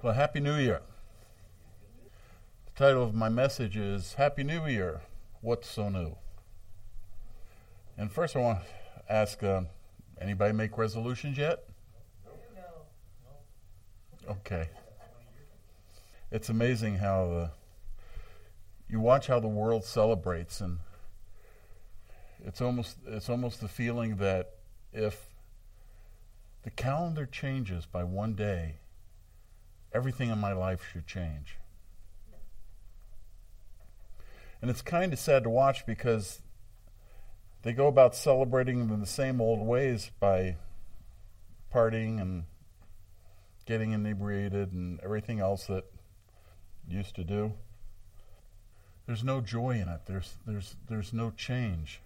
Well, Happy New Year. The title of my message is Happy New Year. What's so new? And first, I want to ask uh, anybody make resolutions yet? Okay. It's amazing how the, you watch how the world celebrates, and it's almost it's almost the feeling that if the calendar changes by one day, everything in my life should change. And it's kind of sad to watch because they go about celebrating in the same old ways by partying and getting inebriated and everything else that used to do. There's no joy in it. There's there's there's no change.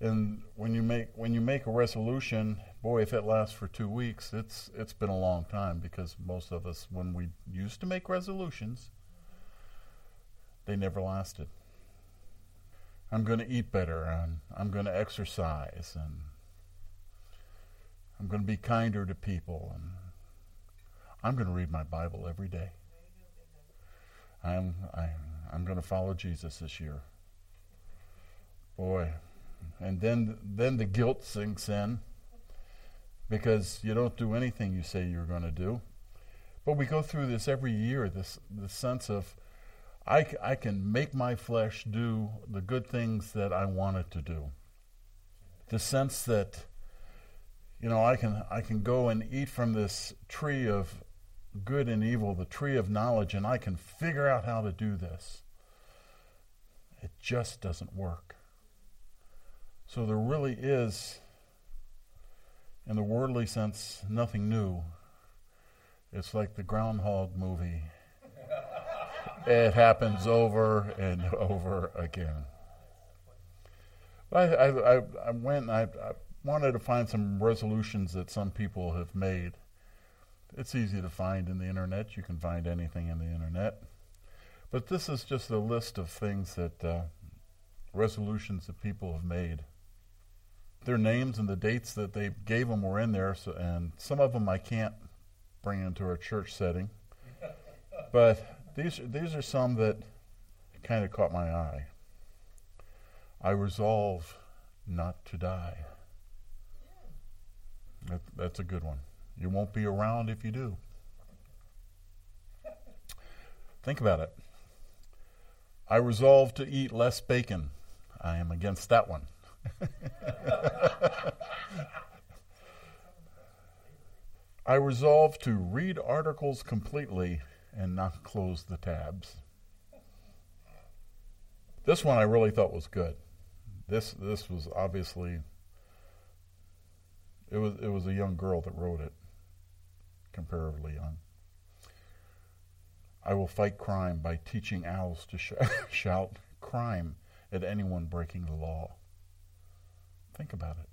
And when you make when you make a resolution, boy, if it lasts for two weeks, it's it's been a long time because most of us, when we used to make resolutions, they never lasted. I'm going to eat better, and I'm going to exercise, and I'm going to be kinder to people, and I'm going to read my Bible every day. I'm I, I'm going to follow Jesus this year. Boy, and then then the guilt sinks in because you don't do anything you say you're going to do. But we go through this every year. This the sense of I, I can make my flesh do the good things that I want it to do. The sense that you know I can I can go and eat from this tree of good and evil, the tree of knowledge, and I can figure out how to do this. It just doesn't work. So there really is, in the worldly sense, nothing new. It's like the Groundhog movie. it happens over and over again. I, I, I, I went I, I wanted to find some resolutions that some people have made. It's easy to find in the internet. You can find anything in the internet. But this is just a list of things that uh, resolutions that people have made their names and the dates that they gave them were in there, so, and some of them I can't bring into a church setting. but these these are some that kind of caught my eye. I resolve not to die. That, that's a good one. You won't be around if you do. Think about it. I resolve to eat less bacon. I am against that one. I resolved to read articles completely and not close the tabs. This one I really thought was good. This this was obviously it was it was a young girl that wrote it, comparatively young. I will fight crime by teaching owls to sh- shout crime at anyone breaking the law. Think about it.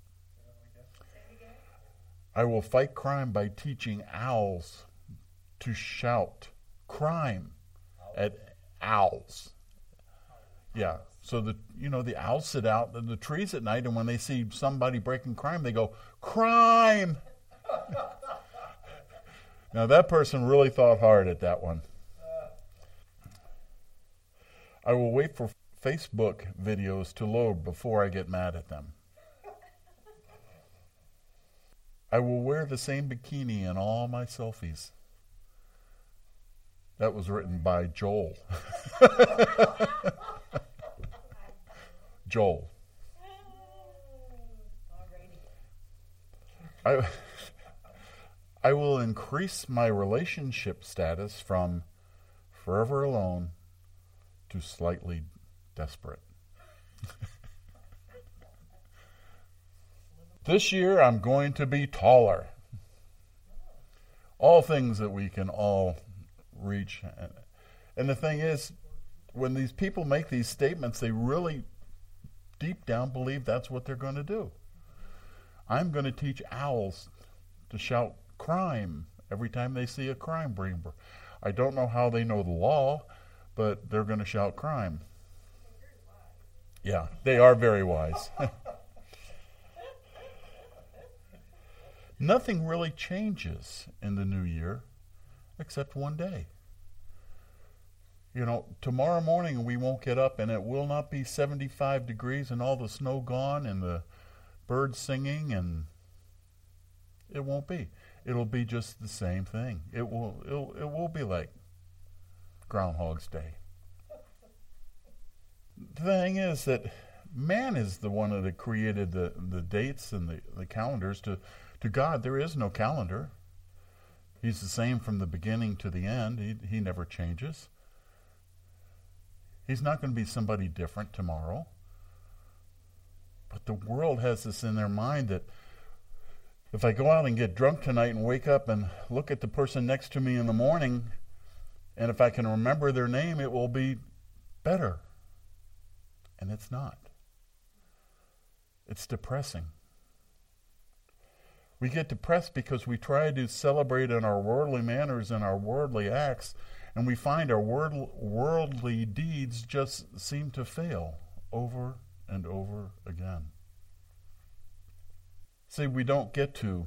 I will fight crime by teaching owls to shout crime at owls. Yeah. So the you know the owls sit out in the trees at night, and when they see somebody breaking crime, they go crime. now that person really thought hard at that one. I will wait for Facebook videos to load before I get mad at them. I will wear the same bikini in all my selfies. That was written by Joel. Joel. I, I will increase my relationship status from forever alone to slightly desperate. This year I'm going to be taller. All things that we can all reach. And the thing is, when these people make these statements, they really deep down believe that's what they're going to do. I'm going to teach owls to shout crime every time they see a crime bringer. I don't know how they know the law, but they're going to shout crime. Yeah, they are very wise. Nothing really changes in the new year except one day. You know, tomorrow morning we won't get up and it will not be 75 degrees and all the snow gone and the birds singing and it won't be. It'll be just the same thing. It will it'll, it will be like Groundhog's Day. The thing is that man is the one that created the, the dates and the, the calendars. To, to God, there is no calendar. He's the same from the beginning to the end. He, he never changes. He's not going to be somebody different tomorrow. But the world has this in their mind that if I go out and get drunk tonight and wake up and look at the person next to me in the morning, and if I can remember their name, it will be better. And it's not. It's depressing. We get depressed because we try to celebrate in our worldly manners and our worldly acts, and we find our worldly deeds just seem to fail over and over again. See, we don't get to,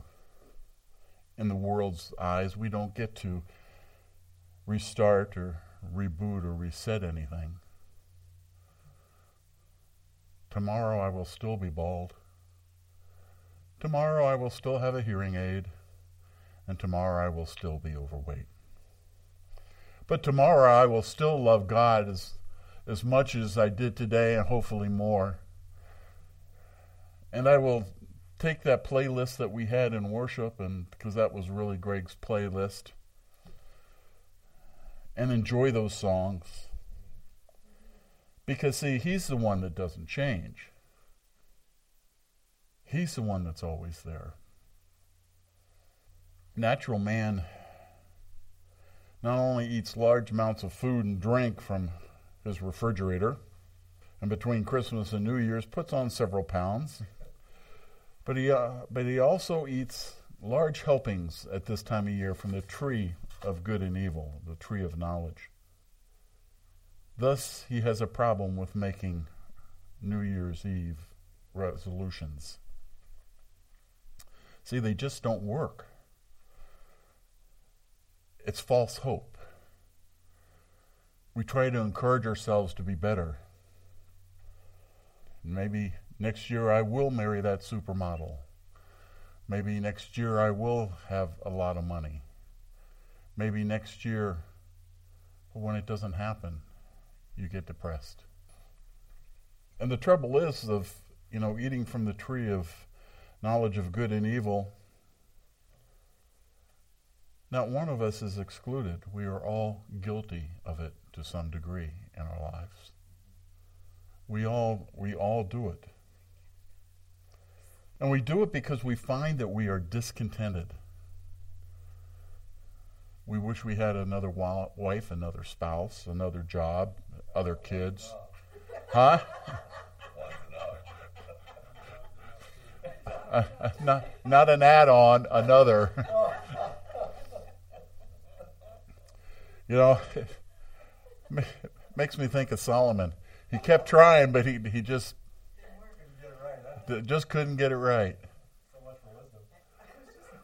in the world's eyes, we don't get to restart or reboot or reset anything. Tomorrow I will still be bald. Tomorrow I will still have a hearing aid. And tomorrow I will still be overweight. But tomorrow I will still love God as, as much as I did today and hopefully more. And I will take that playlist that we had in worship, and because that was really Greg's playlist, and enjoy those songs because, see, he's the one that doesn't change. He's the one that's always there. Natural man not only eats large amounts of food and drink from his refrigerator, and between Christmas and New Year's puts on several pounds, but he, uh, but he also eats large helpings at this time of year from the tree of good and evil, the tree of knowledge. Thus, he has a problem with making New Year's Eve resolutions. See, they just don't work. It's false hope. We try to encourage ourselves to be better. Maybe next year I will marry that supermodel. Maybe next year I will have a lot of money. Maybe next year, but when it doesn't happen, you get depressed. And the trouble is of, you know, eating from the tree of knowledge of good and evil, not one of us is excluded. We are all guilty of it to some degree in our lives. We all we all do it. And we do it because we find that we are discontented. We wish we had another wife, another spouse, another job, other kids. Huh? not, not an add on, another. you know, it makes me think of Solomon. He kept trying, but he, he just just couldn't get it right.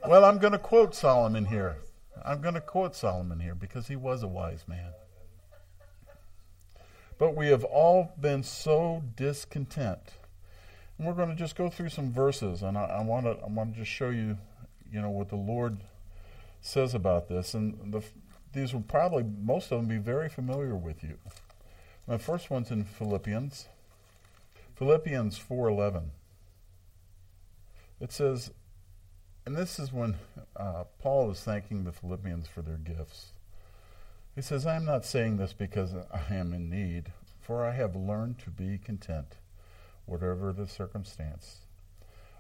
Well, I'm going to quote Solomon here. I'm going to quote Solomon here because he was a wise man. But we have all been so discontent. And we're going to just go through some verses, and I, want to I want to just show you, you know, what the Lord says about this. And the, these will probably most of them be very familiar with you. The first one's in Philippians. Philippians 4:11. It says, and this is when uh, Paul is thanking the Philippians for their gifts. He says, I am not saying this because I am in need, for I have learned to be content, whatever the circumstance.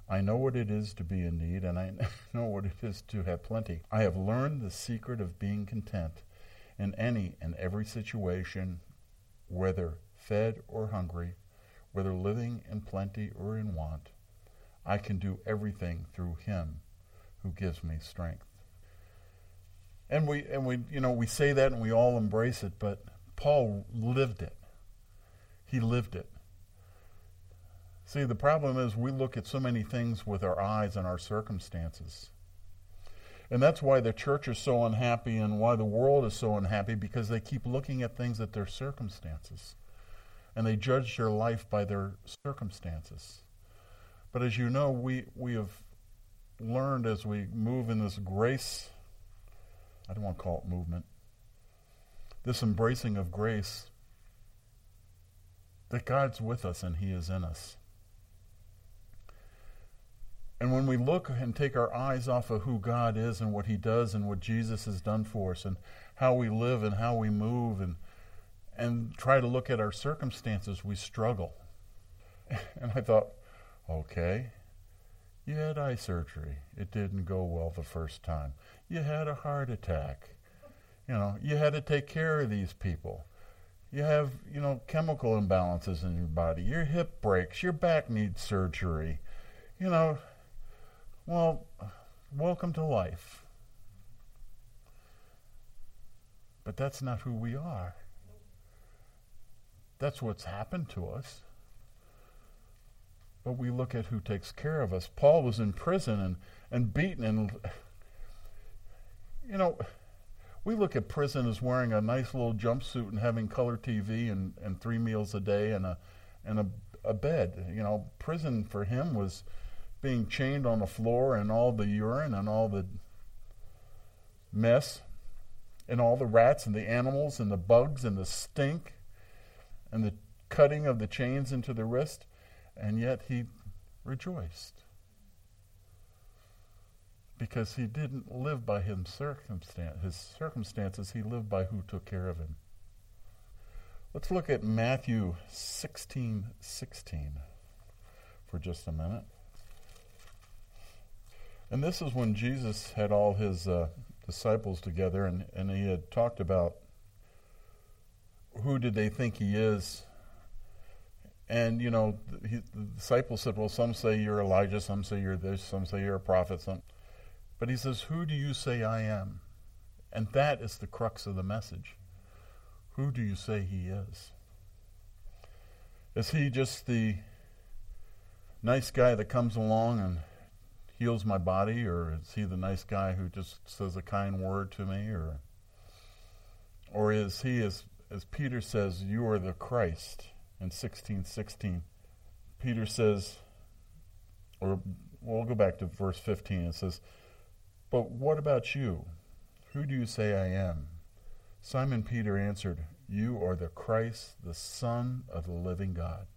I know what it is to be in need, and I know what it is to have plenty. I have learned the secret of being content in any and every situation, whether fed or hungry, whether living in plenty or in want. I can do everything through Him who gives me strength. And we and we you know we say that and we all embrace it, but Paul lived it. He lived it. See, the problem is we look at so many things with our eyes and our circumstances. And that's why the church is so unhappy and why the world is so unhappy because they keep looking at things at their circumstances. And they judge their life by their circumstances. But as you know, we, we have learned as we move in this grace, I don't want to call it movement, this embracing of grace, that God's with us and He is in us. And when we look and take our eyes off of who God is and what He does and what Jesus has done for us and how we live and how we move and and try to look at our circumstances, we struggle. And I thought, okay, you had eye surgery. It didn't go well the first time. You had a heart attack. You know, you had to take care of these people. You have, you know, chemical imbalances in your body. Your hip breaks. Your back needs surgery. You know, well, welcome to life. But that's not who we are. That's what's happened to us. But we look at who takes care of us. Paul was in prison and, and beaten and you know, we look at prison as wearing a nice little jumpsuit and having color TV and, and three meals a day and a and a, a bed. You know, prison for him was being chained on the floor and all the urine and all the mess and all the rats and the animals and the bugs and the stink and the cutting of the chains into the wrist, and yet he rejoiced because he didn't live by his, circumstance, his circumstances, he lived by who took care of him. Let's look at Matthew 16 16 for just a minute. And this is when Jesus had all his uh, disciples together and, and he had talked about who did they think he is. And, you know, he, the disciples said, well, some say you're Elijah, some say you're this, some say you're a prophet. Some. But he says, who do you say I am? And that is the crux of the message. Who do you say he is? Is he just the nice guy that comes along and heals my body, or is he the nice guy who just says a kind word to me, or or is he as as Peter says, you are the Christ in sixteen sixteen. Peter says, or we'll go back to verse fifteen. It says, "But what about you? Who do you say I am?" Simon Peter answered, "You are the Christ, the Son of the living God."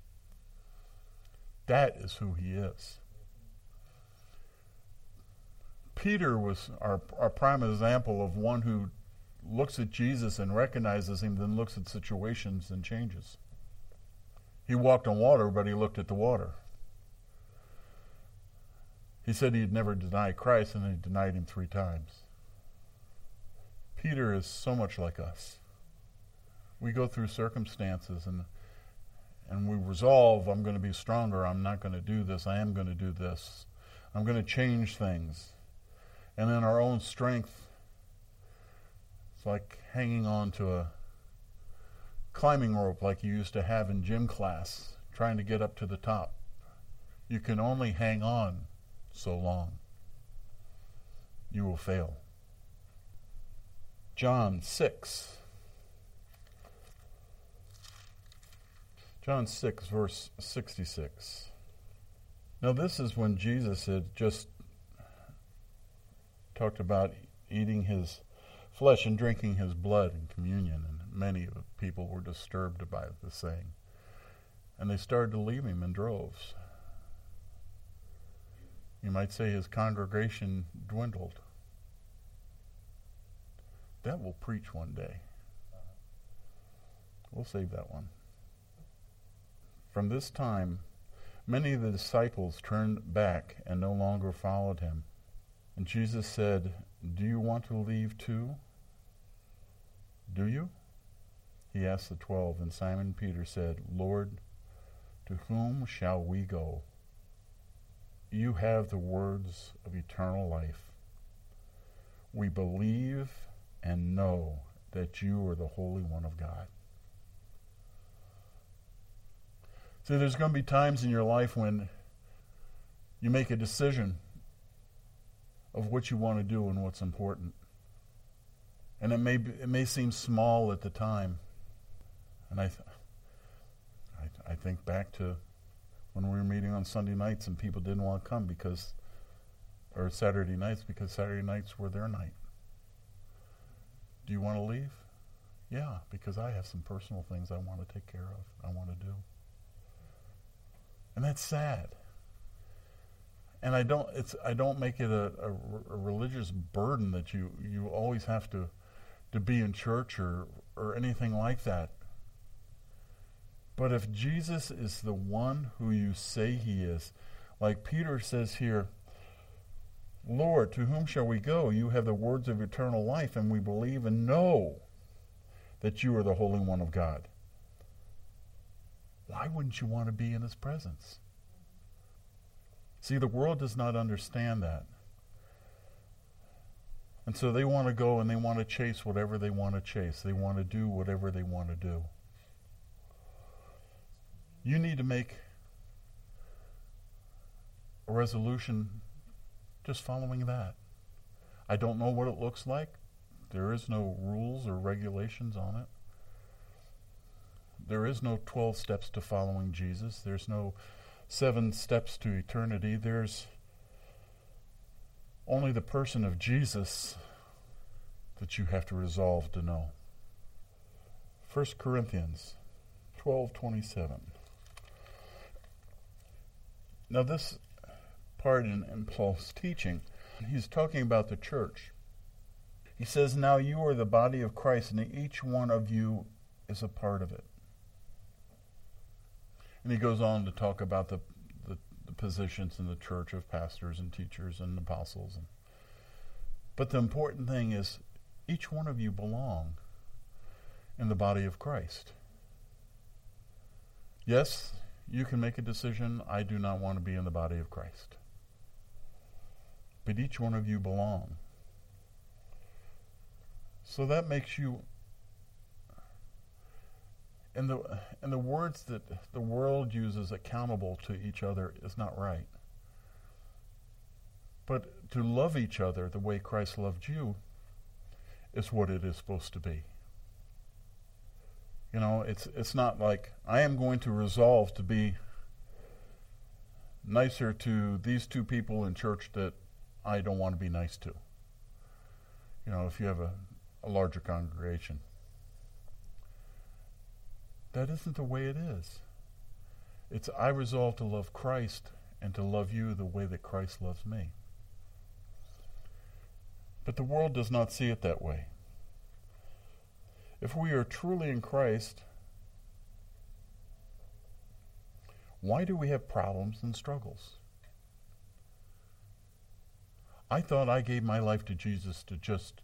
That is who he is. Peter was our, our prime example of one who looks at Jesus and recognizes him, then looks at situations and changes. He walked on water, but he looked at the water. He said he'd never deny Christ, and he denied him three times. Peter is so much like us. We go through circumstances and and we resolve, I'm going to be stronger, I'm not going to do this, I am going to do this. I'm going to change things and in our own strength. It's like hanging on to a climbing rope like you used to have in gym class, trying to get up to the top. You can only hang on so long. You will fail. John 6. John 6, verse 66. Now, this is when Jesus had just talked about eating his flesh and drinking his blood in communion, and many of the people were disturbed by the saying. And they started to leave him in droves. You might say his congregation dwindled. That will preach one day. We'll save that one. From this time, many of the disciples turned back and no longer followed him. And Jesus said, Do you want to leave too? Do you? He asked the twelve, and Simon Peter said, Lord, to whom shall we go? You have the words of eternal life. We believe and know that you are the Holy One of God. See, there's going to be times in your life when you make a decision of what you want to do and what's important. And it may, be, it may seem small at the time. And I, th- I, I think back to when we were meeting on Sunday nights and people didn't want to come because, or Saturday nights because Saturday nights were their night. Do you want to leave? Yeah, because I have some personal things I want to take care of, I want to do. And that's sad. And I don't it's I don't make it a, a, a religious burden that you, you always have to to be in church or or anything like that. But if Jesus is the one who you say he is, like Peter says here, Lord, to whom shall we go? You have the words of eternal life, and we believe and know that you are the Holy One of God. Why wouldn't you want to be in his presence? See, the world does not understand that. And so they want to go and they want to chase whatever they want to chase. They want to do whatever they want to do. You need to make a resolution just following that. I don't know what it looks like. There is no rules or regulations on it. There is no 12 steps to following Jesus. There's no seven steps to eternity. There's only the person of Jesus that you have to resolve to know. 1 Corinthians 12:27. Now this part in, in Paul's teaching, he's talking about the church. He says, Now you are the body of Christ, and each one of you is a part of it. And he goes on to talk about the, the, the positions in the church of pastors and teachers and apostles. And, but the important thing is, each one of you belong in the body of Christ. Yes, you can make a decision I do not want to be in the body of Christ but each one of you belong. So that makes you and the and the words that the world uses accountable to each other is not right. But to love each other the way Christ loved you is what it is supposed to be. You know, it's it's not like I am going to resolve to be nicer to these two people in church that I don't want to be nice to. You know, if you have a, a larger congregation. That isn't the way it is. It's I resolve to love Christ and to love you the way that Christ loves me. But the world does not see it that way. If we are truly in Christ, why do we have problems and struggles? I thought I gave my life to Jesus to just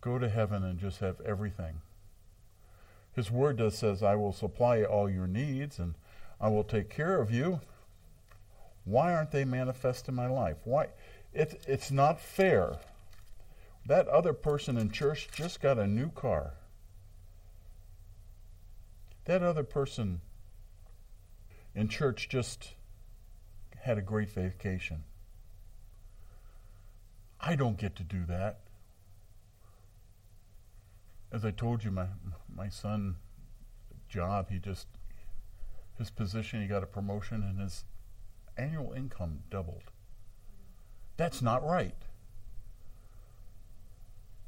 go to heaven and just have everything. His word does says, I will supply all your needs and I will take care of you. Why aren't they manifest in my life? Why? It, it's not fair. That other person in church just got a new car. That other person in church just had a great vacation. I don't get to do that. As I told you, my my son job, he just his position, he got a promotion and his annual income doubled. That's not right.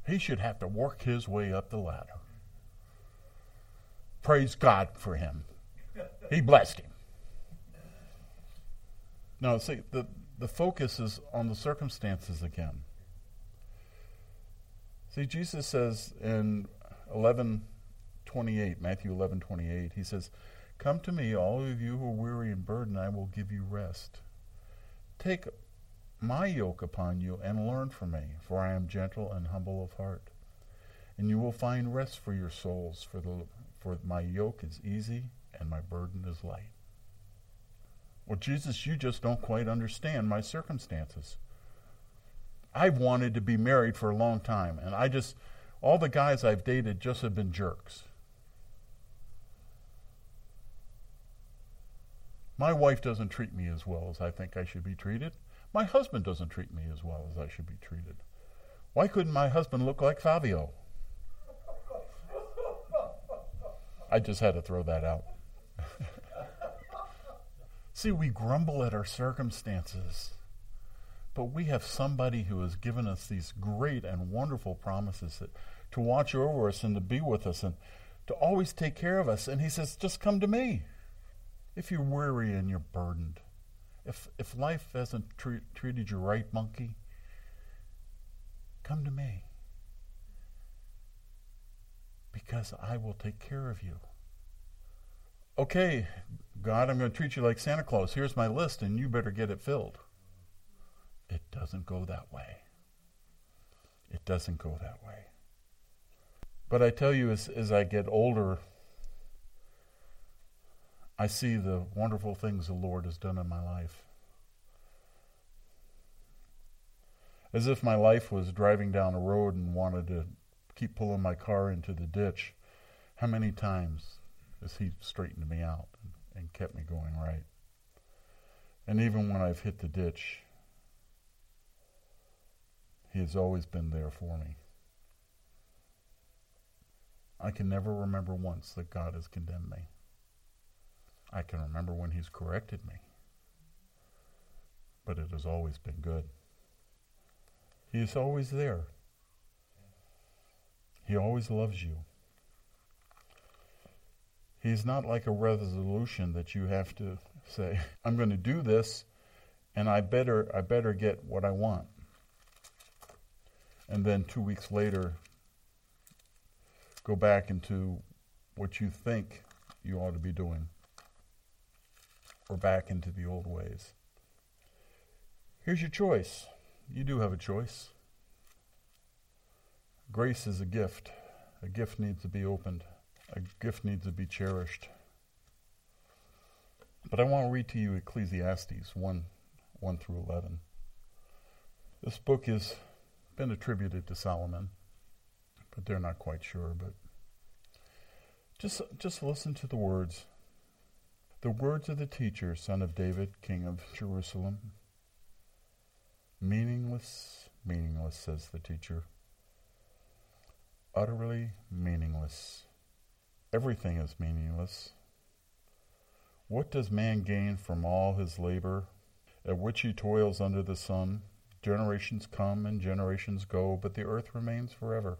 He should have to work his way up the ladder. Praise God for him. He blessed him. Now, see, the, the focus is on the circumstances again. See, Jesus says in 11:28, Matthew 11:28, he says, "Come to me, all of you who are weary and burdened, I will give you rest. Take my yoke upon you and learn from me, for I am gentle and humble of heart, and you will find rest for your souls. For the for my yoke is easy and my burden is light." Well, Jesus, you just don't quite understand my circumstances. I've wanted to be married for a long time, and I just, all the guys I've dated just have been jerks. My wife doesn't treat me as well as I think I should be treated. My husband doesn't treat me as well as I should be treated. Why couldn't my husband look like Fabio? I just had to throw that out. See, we grumble at our circumstances, but we have somebody who has given us these great and wonderful promises that, to watch over us and to be with us and to always take care of us. And he says, just come to me. If you're weary and you're burdened, if, if life hasn't tre- treated you right, monkey, come to me. Because I will take care of you. Okay, God, I'm going to treat you like Santa Claus. Here's my list, and you better get it filled. It doesn't go that way. It doesn't go that way. But I tell you, as, as I get older, I see the wonderful things the Lord has done in my life. As if my life was driving down a road and wanted to keep pulling my car into the ditch. How many times has He straightened me out and, and kept me going right? And even when I've hit the ditch, He has always been there for me. I can never remember once that God has condemned me. I can remember when He's corrected me. But it has always been good. He is always there. He always loves you. He's not like a resolution that you have to say, I'm going to do this and I better I better get what I want. And then 2 weeks later go back into what you think you ought to be doing or back into the old ways. Here's your choice. You do have a choice. Grace is a gift. A gift needs to be opened. A gift needs to be cherished. But I want to read to you Ecclesiastes 1 1 through 11. This book has been attributed to Solomon but they're not quite sure. But just just listen to the words. The words of the teacher, son of David, king of Jerusalem. Meaningless, meaningless, says the teacher. Utterly meaningless. Everything is meaningless. What does man gain from all his labor, at which he toils under the sun? Generations come and generations go, but the earth remains forever.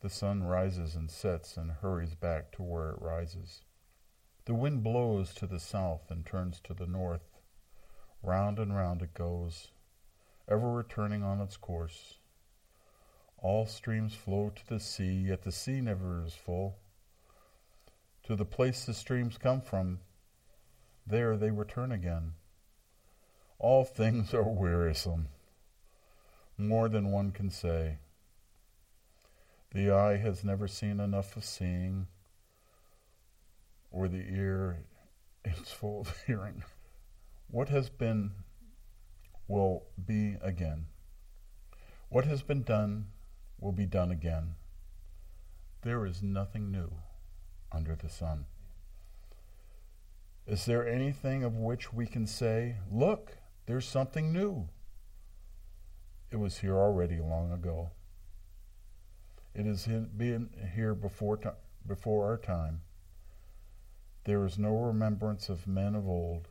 The sun rises and sets and hurries back to where it rises. The wind blows to the south and turns to the north. Round and round it goes, ever returning on its course. All streams flow to the sea, yet the sea never is full. To the place the streams come from, there they return again. All things are wearisome, more than one can say. The eye has never seen enough of seeing, or the ear is full of hearing. What has been will be again. What has been done will be done again. There is nothing new under the sun. Is there anything of which we can say, Look, there's something new? It was here already long ago. It has been here before, before our time. There is no remembrance of men of old,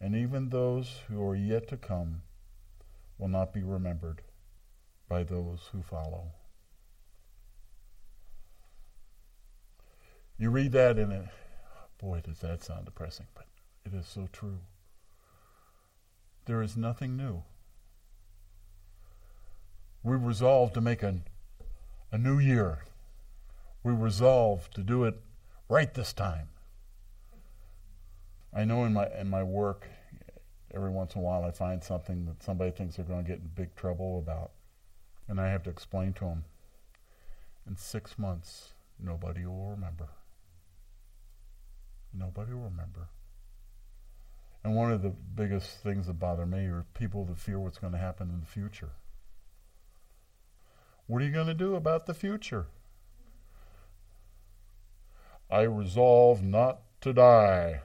and even those who are yet to come will not be remembered by those who follow. You read that in it, boy, does that sound depressing, but it is so true. There is nothing new. We resolve to make an a new year, we resolve to do it right this time. I know in my in my work, every once in a while I find something that somebody thinks they're going to get in big trouble about, and I have to explain to them. In six months, nobody will remember. Nobody will remember. And one of the biggest things that bother me are people that fear what's going to happen in the future. What are you going to do about the future? I resolve not to die.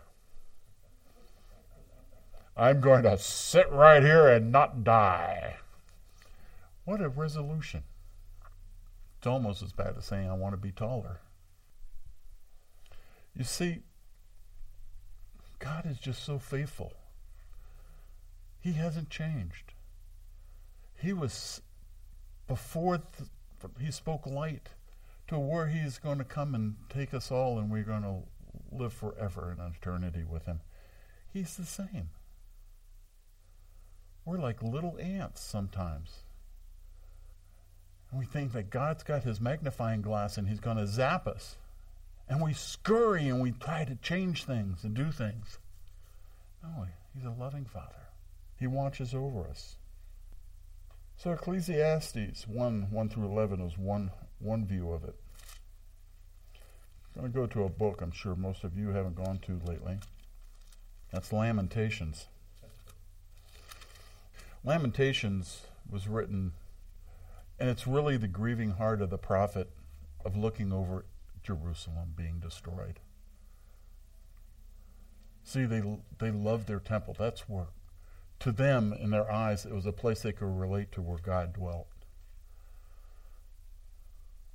I'm going to sit right here and not die. What a resolution. It's almost as bad as saying, I want to be taller. You see, God is just so faithful. He hasn't changed. He was, before th- he spoke light, to where he's going to come and take us all and we're going to live forever in eternity with him. He's the same. We're like little ants sometimes. And we think that God's got his magnifying glass and he's going to zap us. And we scurry and we try to change things and do things. No, he's a loving father. He watches over us. So Ecclesiastes 1, 1 through 11 is one, one view of it. I'm going to go to a book I'm sure most of you haven't gone to lately. That's Lamentations. Lamentations was written, and it's really the grieving heart of the prophet of looking over Jerusalem being destroyed. See, they they loved their temple. That's where, to them, in their eyes, it was a place they could relate to where God dwelt.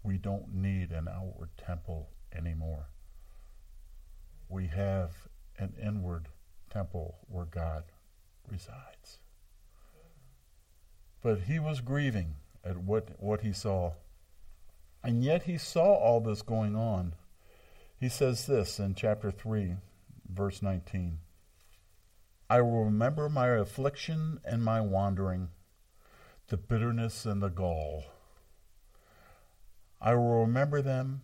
We don't need an outward temple anymore. We have an inward temple where God resides. But he was grieving at what, what he saw. And yet he saw all this going on. He says this in chapter 3, verse 19 I will remember my affliction and my wandering, the bitterness and the gall. I will remember them.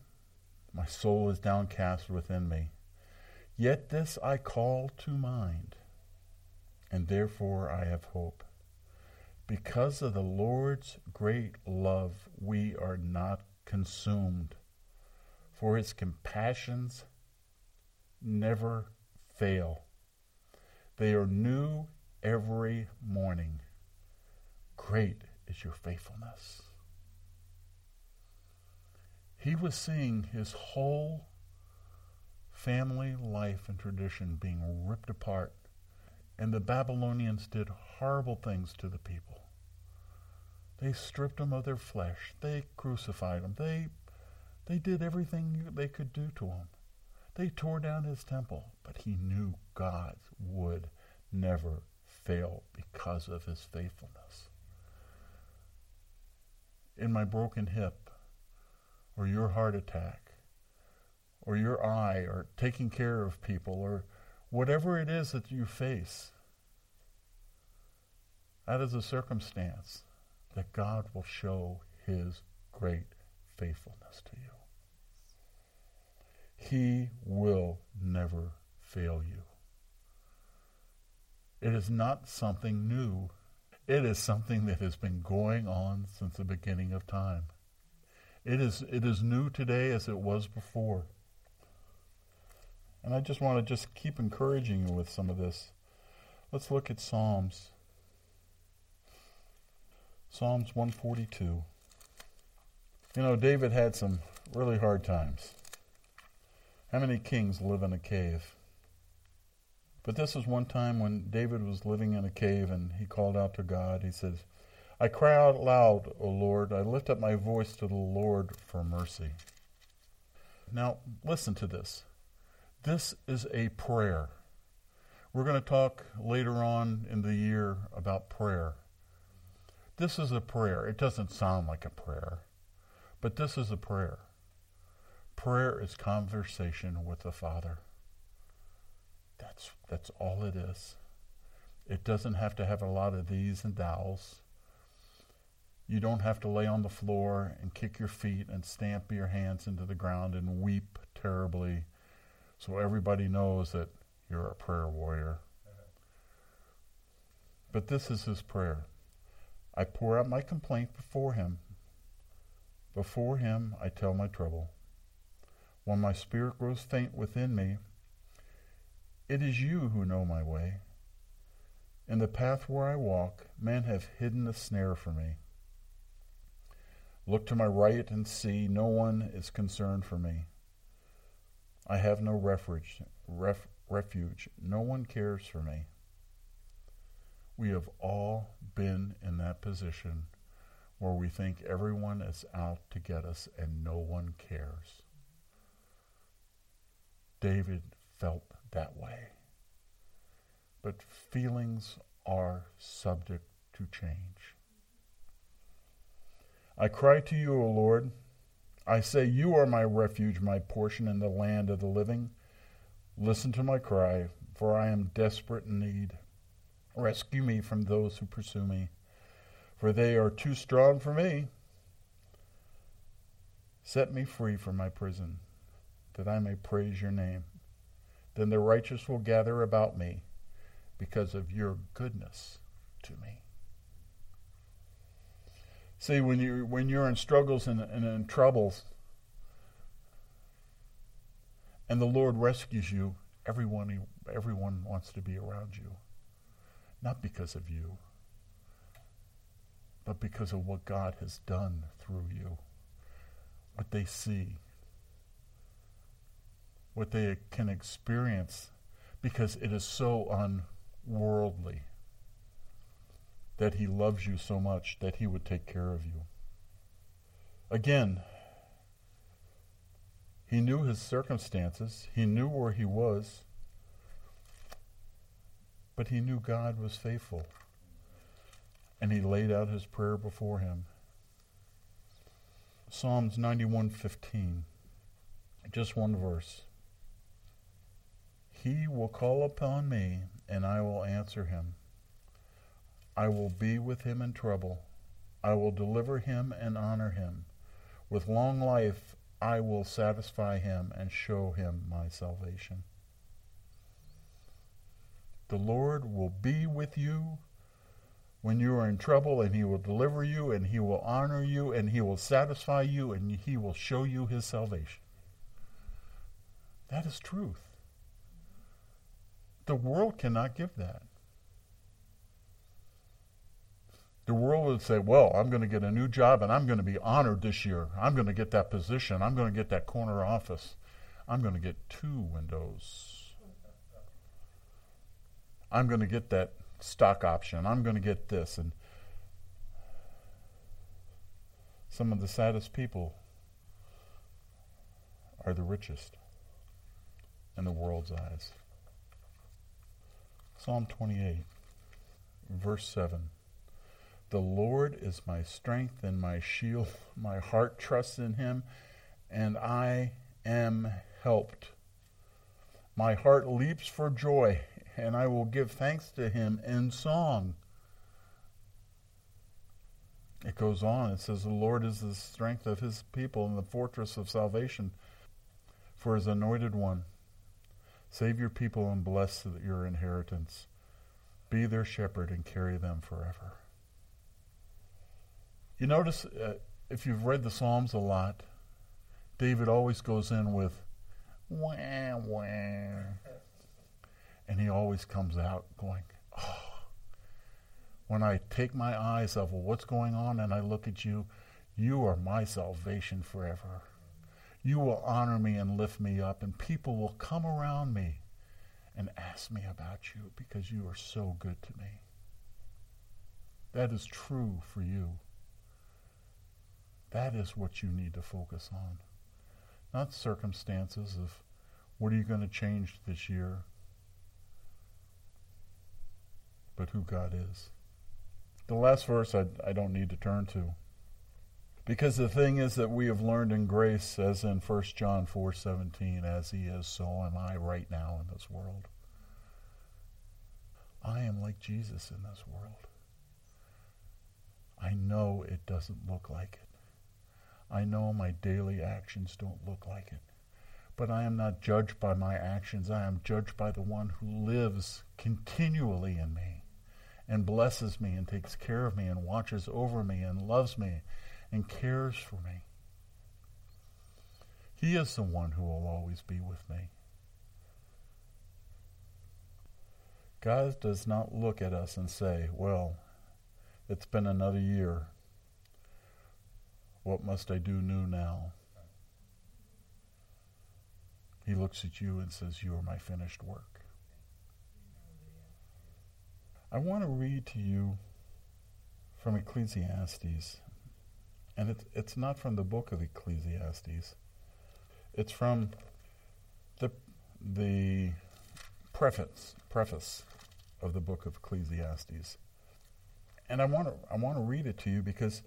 My soul is downcast within me. Yet this I call to mind, and therefore I have hope. Because of the Lord's great love, we are not consumed, for his compassions never fail. They are new every morning. Great is your faithfulness. He was seeing his whole family life and tradition being ripped apart and the Babylonians did horrible things to the people. They stripped him of their flesh. They crucified him. They, they did everything they could do to him. They tore down his temple, but he knew God would never fail because of his faithfulness. In my broken hip, or your heart attack, or your eye, or taking care of people, or whatever it is that you face, that is a circumstance that God will show his great faithfulness to you. He will never fail you. It is not something new. It is something that has been going on since the beginning of time. It is, it is new today as it was before. And I just want to just keep encouraging you with some of this. Let's look at Psalms. Psalms 142. You know, David had some really hard times. How many kings live in a cave? But this is one time when David was living in a cave and he called out to God. He says, I cry out loud, O Lord. I lift up my voice to the Lord for mercy. Now, listen to this. This is a prayer. We're going to talk later on in the year about prayer. This is a prayer. It doesn't sound like a prayer, but this is a prayer. Prayer is conversation with the Father. That's, that's all it is. It doesn't have to have a lot of these and thous. You don't have to lay on the floor and kick your feet and stamp your hands into the ground and weep terribly so everybody knows that you're a prayer warrior. But this is his prayer. I pour out my complaint before him. Before him I tell my trouble. When my spirit grows faint within me, it is you who know my way. In the path where I walk, men have hidden a snare for me. Look to my right and see, no one is concerned for me. I have no refuge, ref, refuge. No one cares for me. We have all been in that position where we think everyone is out to get us and no one cares. David felt that way. But feelings are subject to change. I cry to you, O Lord. I say, You are my refuge, my portion in the land of the living. Listen to my cry, for I am desperate in need. Rescue me from those who pursue me, for they are too strong for me. Set me free from my prison, that I may praise your name. Then the righteous will gather about me because of your goodness to me. See, when you when you're in struggles and, and in troubles, and the Lord rescues you, everyone everyone wants to be around you, not because of you, but because of what God has done through you, what they see, what they can experience, because it is so unworldly that he loves you so much that he would take care of you. Again, he knew his circumstances, he knew where he was, but he knew God was faithful. And he laid out his prayer before him. Psalms 91:15. Just one verse. He will call upon me and I will answer him. I will be with him in trouble. I will deliver him and honor him. With long life I will satisfy him and show him my salvation. The Lord will be with you when you are in trouble, and he will deliver you, and he will honor you, and he will satisfy you, and he will show you his salvation. That is truth. The world cannot give that. the world would say, well, I'm going to get a new job and I'm going to be honored this year. I'm going to get that position. I'm going to get that corner office. I'm going to get two windows. I'm going to get that stock option. I'm going to get this. And some of the saddest people are the richest in the world's eyes. Psalm 28, verse 7. The Lord is my strength and my shield. My heart trusts in him, and I am helped. My heart leaps for joy, and I will give thanks to him in song. It goes on. It says, The Lord is the strength of his people and the fortress of salvation for his anointed one. Save your people and bless your inheritance. Be their shepherd and carry them forever. You notice uh, if you've read the Psalms a lot, David always goes in with wah wah, and he always comes out going, oh. When I take my eyes off of what's going on and I look at you, you are my salvation forever. You will honor me and lift me up, and people will come around me and ask me about you because you are so good to me. That is true for you. That is what you need to focus on. Not circumstances of what are you going to change this year, but who God is. The last verse I, I don't need to turn to. Because the thing is that we have learned in grace, as in 1 John 4.17, as he is, so am I right now in this world. I am like Jesus in this world. I know it doesn't look like it. I know my daily actions don't look like it. But I am not judged by my actions. I am judged by the one who lives continually in me and blesses me and takes care of me and watches over me and loves me and cares for me. He is the one who will always be with me. God does not look at us and say, Well, it's been another year. What must I do new now? He looks at you and says, You are my finished work. I want to read to you from Ecclesiastes. And it's, it's not from the book of Ecclesiastes. It's from the, the preface, preface of the book of Ecclesiastes. And I want to I want to read it to you because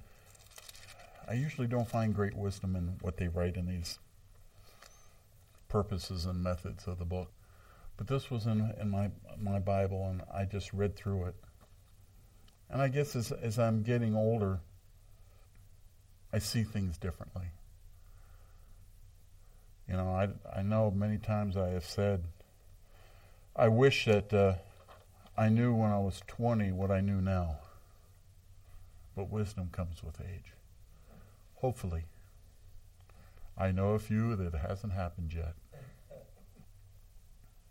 I usually don't find great wisdom in what they write in these purposes and methods of the book. But this was in, in my, my Bible, and I just read through it. And I guess as, as I'm getting older, I see things differently. You know, I, I know many times I have said, I wish that uh, I knew when I was 20 what I knew now. But wisdom comes with age. Hopefully. I know a few that hasn't happened yet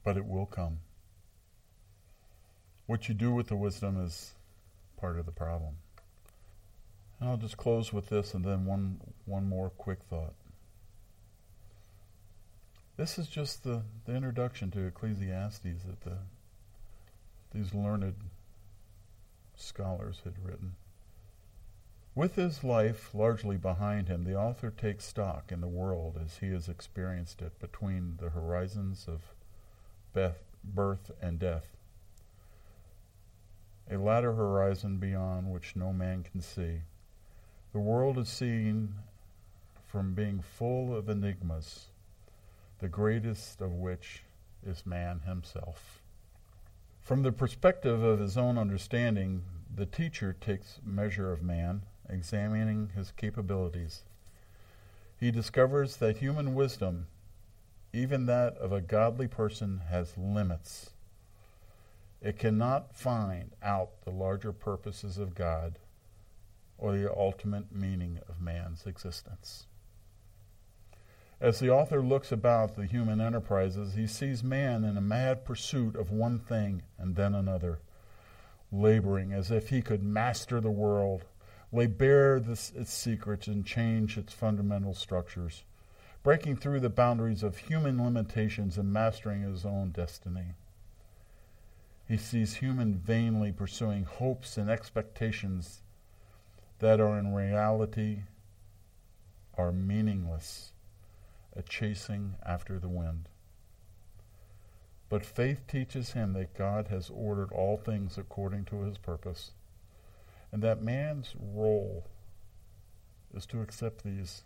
but it will come. What you do with the wisdom is part of the problem. And I'll just close with this and then one, one more quick thought. This is just the, the introduction to Ecclesiastes that the, these learned scholars had written. With his life largely behind him, the author takes stock in the world as he has experienced it between the horizons of birth and death. A latter horizon beyond which no man can see. The world is seen from being full of enigmas, the greatest of which is man himself. From the perspective of his own understanding, the teacher takes measure of man, examining his capabilities. He discovers that human wisdom even that of a godly person, has limits. It cannot find out the larger purposes of God or the ultimate meaning of man's existence. As the author looks about the human enterprises, he sees man in a mad pursuit of one thing and then another, laboring as if he could master the world, lay bare this, its secrets, and change its fundamental structures breaking through the boundaries of human limitations and mastering his own destiny. He sees human vainly pursuing hopes and expectations that are in reality are meaningless, a chasing after the wind. But faith teaches him that God has ordered all things according to his purpose, and that man's role is to accept these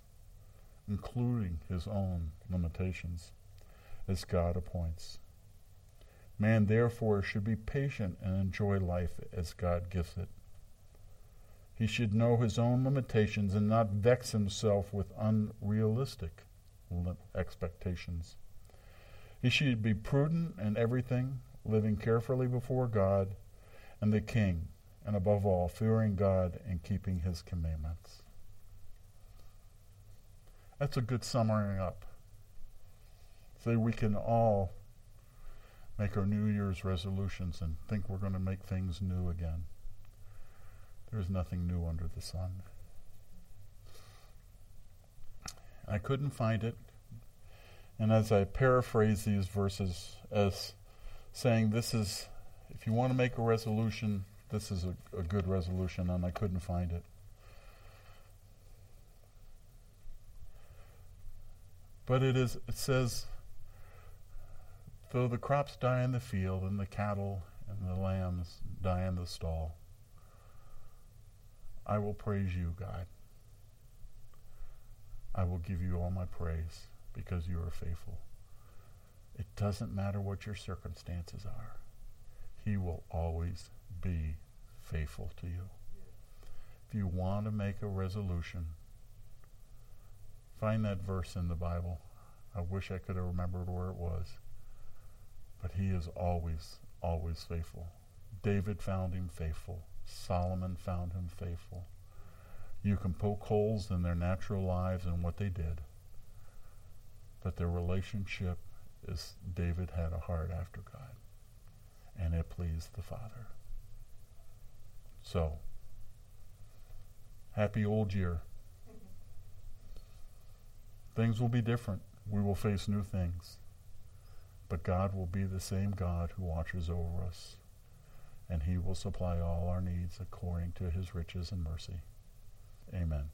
including his own limitations, as God appoints. Man, therefore, should be patient and enjoy life as God gives it. He should know his own limitations and not vex himself with unrealistic expectations. He should be prudent in everything, living carefully before God and the King, and above all, fearing God and keeping his commandments. That's a good summary up. Say we can all make our New Year's resolutions and think we're going to make things new again. There's nothing new under the sun. I couldn't find it. And as I paraphrase these verses as saying, this is, if you want to make a resolution, this is a, a good resolution, and I couldn't find it. But it is it says though the crops die in the field and the cattle and the lambs die in the stall, I will praise you, God. I will give you all my praise because you are faithful. It doesn't matter what your circumstances are. He will always be faithful to you. If you want to make a resolution, Find that verse in the Bible. I wish I could have remembered where it was. But he is always, always faithful. David found him faithful. Solomon found him faithful. You can poke holes in their natural lives and what they did. But their relationship is David had a heart after God. And it pleased the Father. So, happy old year. Things will be different. We will face new things. But God will be the same God who watches over us and he will supply all our needs according to his riches and mercy. Amen.